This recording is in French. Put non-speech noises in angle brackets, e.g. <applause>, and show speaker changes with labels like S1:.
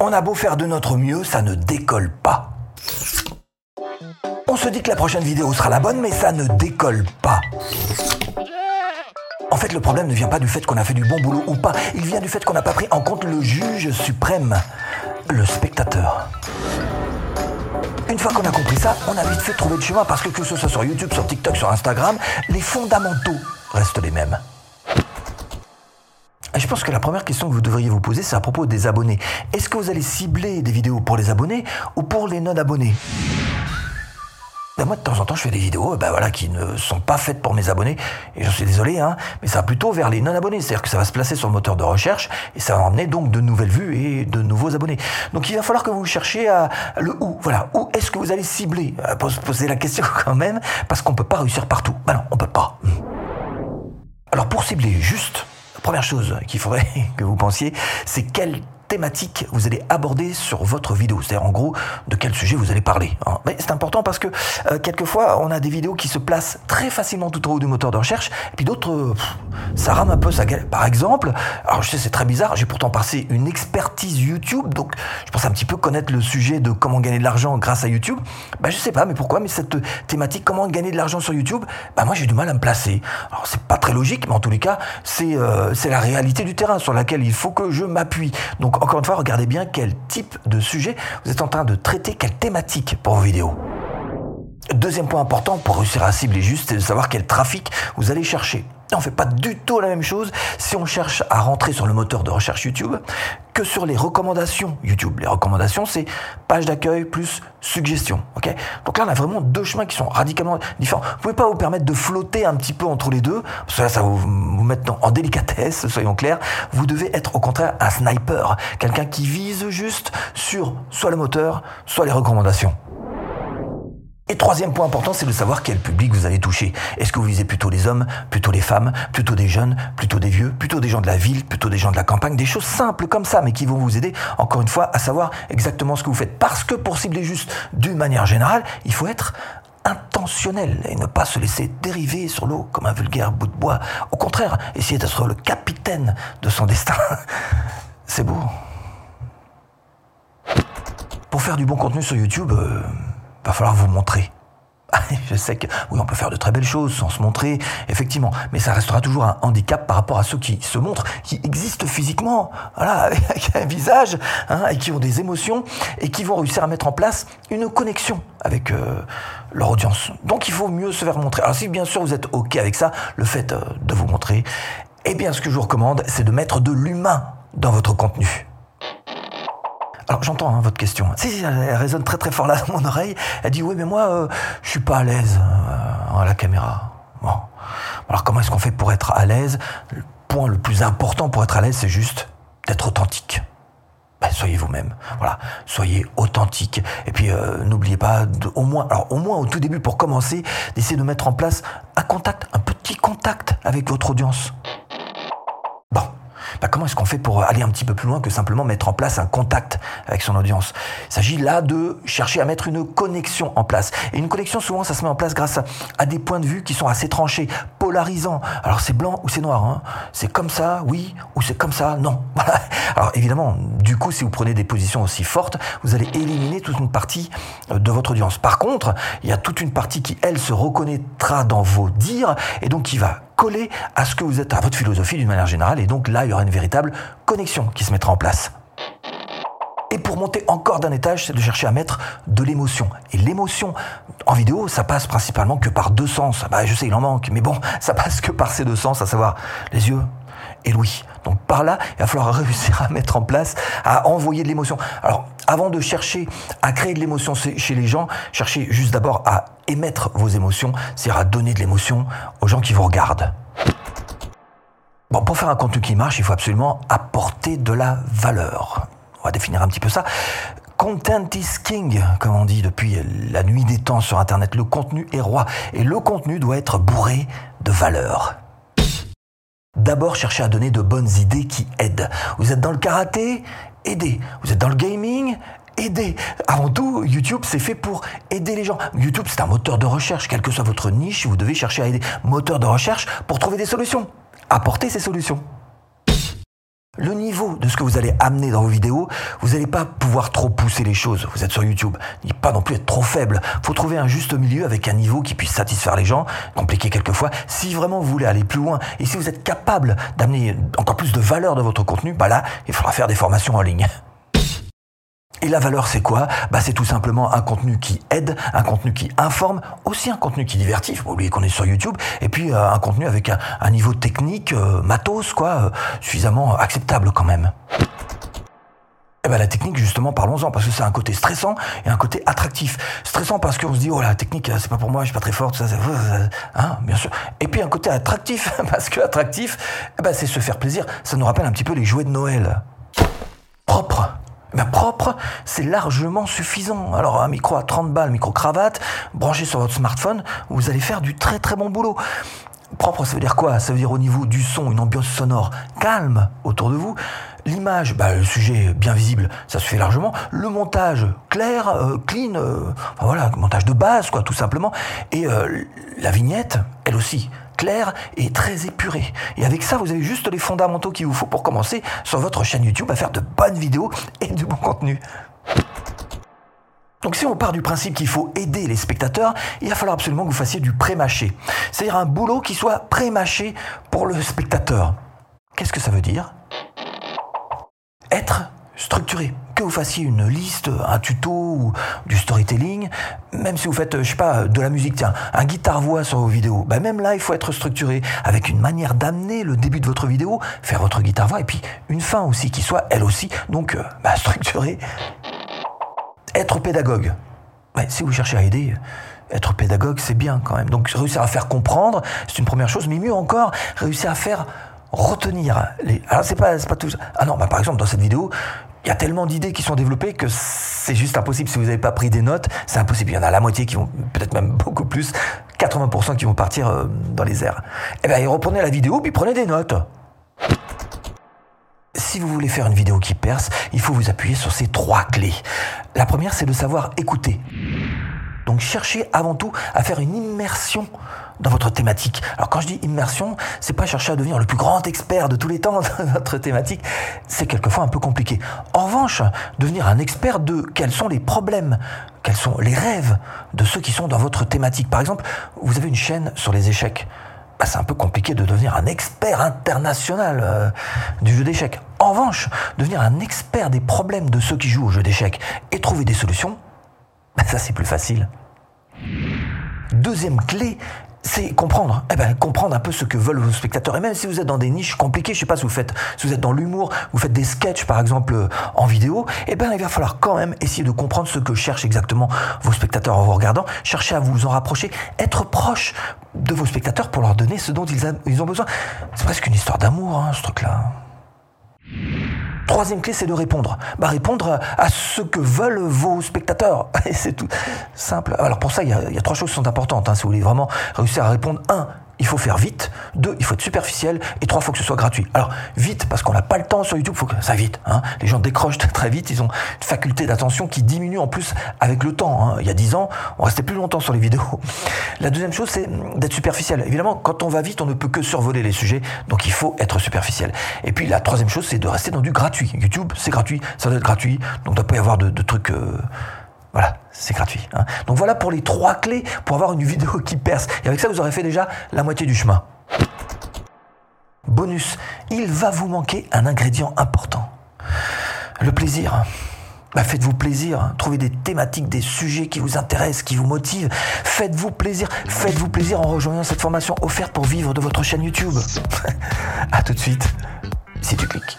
S1: On a beau faire de notre mieux, ça ne décolle pas. On se dit que la prochaine vidéo sera la bonne, mais ça ne décolle pas. En fait, le problème ne vient pas du fait qu'on a fait du bon boulot ou pas, il vient du fait qu'on n'a pas pris en compte le juge suprême, le spectateur. Une fois qu'on a compris ça, on a vite fait trouver le chemin parce que que ce soit sur YouTube, sur TikTok, sur Instagram, les fondamentaux restent les mêmes. Je pense que la première question que vous devriez vous poser, c'est à propos des abonnés. Est-ce que vous allez cibler des vidéos pour les abonnés ou pour les non-abonnés? Ben moi, de temps en temps, je fais des vidéos ben voilà, qui ne sont pas faites pour mes abonnés. Et je suis désolé, hein, mais ça va plutôt vers les non-abonnés. C'est-à-dire que ça va se placer sur le moteur de recherche et ça va emmener donc de nouvelles vues et de nouveaux abonnés. Donc il va falloir que vous cherchiez à le où. Voilà, où est-ce que vous allez cibler? Euh, poser la question <laughs> quand même, parce qu'on ne peut pas réussir partout. Ben non, on peut pas. Alors pour cibler juste, première chose qu'il faudrait <laughs> que vous pensiez, c'est quelle thématique vous allez aborder sur votre vidéo. C'est-à-dire en gros de quel sujet vous allez parler. Hein. Mais c'est important parce que euh, quelquefois on a des vidéos qui se placent très facilement tout en haut du moteur de recherche, et puis d'autres, ça rame un peu, ça gueule. Par exemple, je sais c'est très bizarre, j'ai pourtant passé une expertise YouTube, donc je pense un petit peu connaître le sujet de comment gagner de l'argent grâce à YouTube. Ben je sais pas, mais pourquoi Mais cette thématique, comment gagner de l'argent sur YouTube, ben moi j'ai du mal à me placer. Alors c'est pas très logique, mais en tous les cas, c'est euh, la réalité du terrain sur laquelle il faut que je m'appuie. Donc encore une fois, regardez bien quel type de sujet vous êtes en train de traiter, quelle thématique pour vos vidéos. Deuxième point important pour réussir à cibler juste, c'est de savoir quel trafic vous allez chercher. On fait pas du tout la même chose si on cherche à rentrer sur le moteur de recherche YouTube que sur les recommandations YouTube. Les recommandations, c'est page d'accueil plus suggestion. Ok? Donc là, on a vraiment deux chemins qui sont radicalement différents. Vous pouvez pas vous permettre de flotter un petit peu entre les deux, parce que ça va vous, vous mettre en délicatesse, <laughs> soyons clairs. Vous devez être au contraire un sniper, quelqu'un qui vise juste sur soit le moteur, soit les recommandations. Et troisième point important, c'est de savoir quel public vous allez toucher. Est-ce que vous visez plutôt les hommes, plutôt les femmes, plutôt des jeunes, plutôt des vieux, plutôt des gens de la ville, plutôt des gens de la campagne, des choses simples comme ça, mais qui vont vous aider, encore une fois, à savoir exactement ce que vous faites. Parce que pour cibler juste d'une manière générale, il faut être intentionnel et ne pas se laisser dériver sur l'eau comme un vulgaire bout de bois. Au contraire, essayer d'être le capitaine de son destin. <laughs> C'est beau. Pour faire du bon contenu sur YouTube, euh, va falloir vous montrer. <laughs> Je sais que oui, on peut faire de très belles choses sans se montrer, effectivement, mais ça restera toujours un handicap par rapport à ceux qui se montrent, qui existent physiquement, voilà, <laughs> avec un visage, hein, et qui ont des émotions, et qui vont réussir à mettre en place une connexion avec euh, leur audience. Donc il faut mieux se faire montrer. Alors si bien sûr vous êtes OK avec ça, le fait euh, de vous montrer, eh bien ce que je vous recommande, c'est de mettre de l'humain dans votre contenu. Alors j'entends hein, votre question. Si, si, elle résonne très très fort là dans mon oreille. Elle dit oui mais moi euh, je suis pas à l'aise euh, à la caméra. Bon. Alors comment est-ce qu'on fait pour être à l'aise? Le point le plus important pour être à l'aise c'est juste d'être authentique. Ben, soyez vous-même. Voilà, soyez authentique. Et puis euh, n'oubliez pas de, au moins, alors au moins au tout début pour commencer, d'essayer de mettre en place un contact, un petit contact avec votre audience. Bah, comment est-ce qu'on fait pour aller un petit peu plus loin que simplement mettre en place un contact avec son audience? Il s'agit là de chercher à mettre une connexion en place. Et une connexion, souvent, ça se met en place grâce à, des points de vue qui sont assez tranchés, polarisants. Alors c'est blanc ou c'est noir. Hein c'est comme ça, oui, ou c'est comme ça, non. <laughs> Alors évidemment, du coup, si vous prenez des positions aussi fortes, vous allez éliminer toute une partie euh, de votre audience. Par contre, il y a toute une partie qui, elle, se reconnaîtra dans vos dires et donc qui va coller à ce que vous êtes, à votre philosophie d'une manière générale. Et donc là, il y aura une véritable connexion qui se mettra en place. Et pour monter encore d'un étage, c'est de chercher à mettre de l'émotion. Et l'émotion, en vidéo, ça passe principalement que par deux sens. Bah, je sais, il en manque, mais bon, <laughs> ça passe que par ces deux sens, à savoir les yeux et l'ouïe. Donc par là, il va falloir <laughs> réussir à mettre en place, à envoyer de l'émotion. Alors, avant de chercher à créer de l'émotion chez les gens, cherchez juste d'abord à émettre vos émotions, c'est-à-dire à donner de l'émotion aux gens qui vous regardent. Bon, pour faire un contenu qui marche, il faut absolument apporter de la valeur. On va définir un petit peu ça. Content is king, comme on dit depuis la nuit des temps sur Internet. Le contenu est roi et le contenu doit être bourré de valeur. D'abord, cherchez à donner de bonnes idées qui aident. Vous êtes dans le karaté? Aidez. Vous êtes dans le gaming? Aidez. Avant tout, YouTube, c'est fait pour aider les gens. YouTube, c'est un moteur de recherche. Quelle que soit votre niche, vous devez chercher à aider. Moteur de recherche pour trouver des solutions. Apporter ces solutions. Le niveau de ce que vous allez amener dans vos vidéos, vous n'allez pas pouvoir trop pousser les choses. Vous êtes sur YouTube. Il pas non plus être trop faible. Faut trouver un juste milieu avec un niveau qui puisse satisfaire les gens, compliqué quelquefois. Si vraiment vous voulez aller plus loin et si vous êtes capable d'amener encore plus de valeur dans votre contenu, bah là, il faudra faire des formations en ligne. Et la valeur, c'est quoi? Bah, C'est tout simplement un contenu qui aide, un contenu qui informe, aussi un contenu qui divertit, faut oublier qu'on est sur YouTube, et puis euh, un contenu avec un, niveau technique, euh, matos, quoi, euh, suffisamment acceptable quand même. Et ben la technique, justement, parlons-en, parce que c'est un côté stressant et un côté attractif. Stressant parce qu'on se dit, oh la technique, c'est pas pour moi, je suis pas très ça, ça, hein, bien sûr. Et puis un côté attractif, <laughs> parce que attractif, eh ben, c'est se faire plaisir. Ça nous rappelle un petit peu les jouets de Noël. Ben propre, c'est largement suffisant. Alors un micro à 30 balles, micro cravate, branché sur votre smartphone, vous allez faire du très très bon boulot. Propre, ça veut dire quoi? Ça veut dire au niveau du son, une ambiance sonore calme autour de vous. L'image, bah, le sujet bien visible, ça se fait largement. Le montage clair, euh, clean, euh, voilà, montage de base, quoi, tout simplement. Et euh, la vignette, elle aussi, claire et très épurée. Et avec ça, vous avez juste les fondamentaux qu'il vous faut pour commencer sur votre chaîne YouTube à faire de bonnes vidéos et du bon contenu. Donc si on part du principe qu'il faut aider les spectateurs, il va falloir absolument que vous fassiez du pré-mâché. C'est-à-dire un boulot qui soit pré-mâché pour le spectateur. Qu'est-ce que ça veut dire? Être structuré. Que vous fassiez une liste, un tuto ou du storytelling, même si vous faites, je sais pas, de la musique, tiens, un guitare-voix sur vos vidéos, ben même là, il faut être structuré avec une manière d'amener le début de votre vidéo, faire votre guitare-voix, et puis une fin aussi qui soit, elle aussi, donc euh, <laughs> bah, structurée. Être pédagogue. si vous cherchez à aider, être pédagogue, c'est bien quand même. Donc réussir à faire comprendre, c'est une première chose, mais mieux encore, réussir à faire retenir les. Alors c'est pas, pas tout. Ah non, bah par exemple dans cette vidéo, il y a tellement d'idées qui sont développées que c'est juste impossible. Si vous n'avez pas pris des notes, c'est impossible. Il y en a la moitié qui vont, peut-être même <laughs> beaucoup plus, 80% qui vont partir euh, dans les airs. Eh bien, reprenez la vidéo, puis prenez des notes. Si vous voulez faire une vidéo qui perce, il faut vous appuyer sur ces trois clés. La première, c'est de savoir écouter. Donc cherchez avant tout à faire une immersion dans votre thématique. Alors quand je dis immersion, c'est pas chercher à devenir le plus grand expert de tous les temps dans <laughs> votre thématique, c'est quelquefois un peu compliqué. En revanche, devenir un expert de quels sont les problèmes, quels sont les rêves de ceux qui sont dans votre thématique. Par exemple, vous avez une chaîne sur les échecs. Bah, c'est un peu compliqué de devenir un expert international euh, du jeu d'échecs. En revanche, devenir un expert des problèmes de ceux qui jouent au jeu d'échecs et trouver des solutions, <laughs> ça c'est plus facile. Deuxième clé, c'est comprendre. Eh ben, comprendre un peu ce que veulent vos spectateurs. Et même si vous êtes dans des niches compliquées, je sais pas si vous faites, vous êtes dans l'humour, vous faites des sketchs par exemple euh, en vidéo, eh ben, il va falloir quand même essayer de comprendre ce que cherchent exactement vos spectateurs en vous regardant. Cherchez à vous en rapprocher, être proche de vos spectateurs pour leur donner ce dont ils, ont besoin. C'est presque une histoire d'amour, hein, ce truc-là. Troisième clé, c'est de répondre. Bah, répondre à ce que veulent vos spectateurs. <laughs> C'est tout simple. Alors pour ça, il y, a, trois choses qui sont importantes. Hein, si vous voulez vraiment réussir à répondre. Un, il faut faire vite. Deux, il faut être superficiel. Et trois, il faut que ce soit gratuit. Alors, vite, parce qu'on n'a pas le temps sur YouTube, il faut que ça vite. Hein. Les gens décrochent <laughs> très vite. Ils ont une faculté d'attention qui diminue en plus avec le temps. Hein. Il y a dix ans, on restait plus longtemps sur les vidéos. <laughs> La deuxième chose, c'est d'être superficiel. Évidemment, quand on va vite, on ne peut que survoler les sujets. Donc, il faut être superficiel. Et puis, la troisième chose, c'est de rester dans du gratuit. YouTube, c'est gratuit. Ça doit être gratuit. Donc, il ne doit pas y avoir de, trucs... Euh, voilà, c'est gratuit. Hein. Donc voilà pour les trois clés pour avoir une vidéo qui perce. Et avec ça, vous aurez fait déjà la moitié du chemin. Bonus, il va vous manquer un ingrédient important. Le plaisir. Bah, faites-vous plaisir, trouvez des thématiques, des sujets qui vous intéressent, qui vous motivent. Faites-vous plaisir, faites-vous plaisir en rejoignant cette formation offerte pour vivre de votre chaîne YouTube. <laughs> A tout de suite, si tu cliques.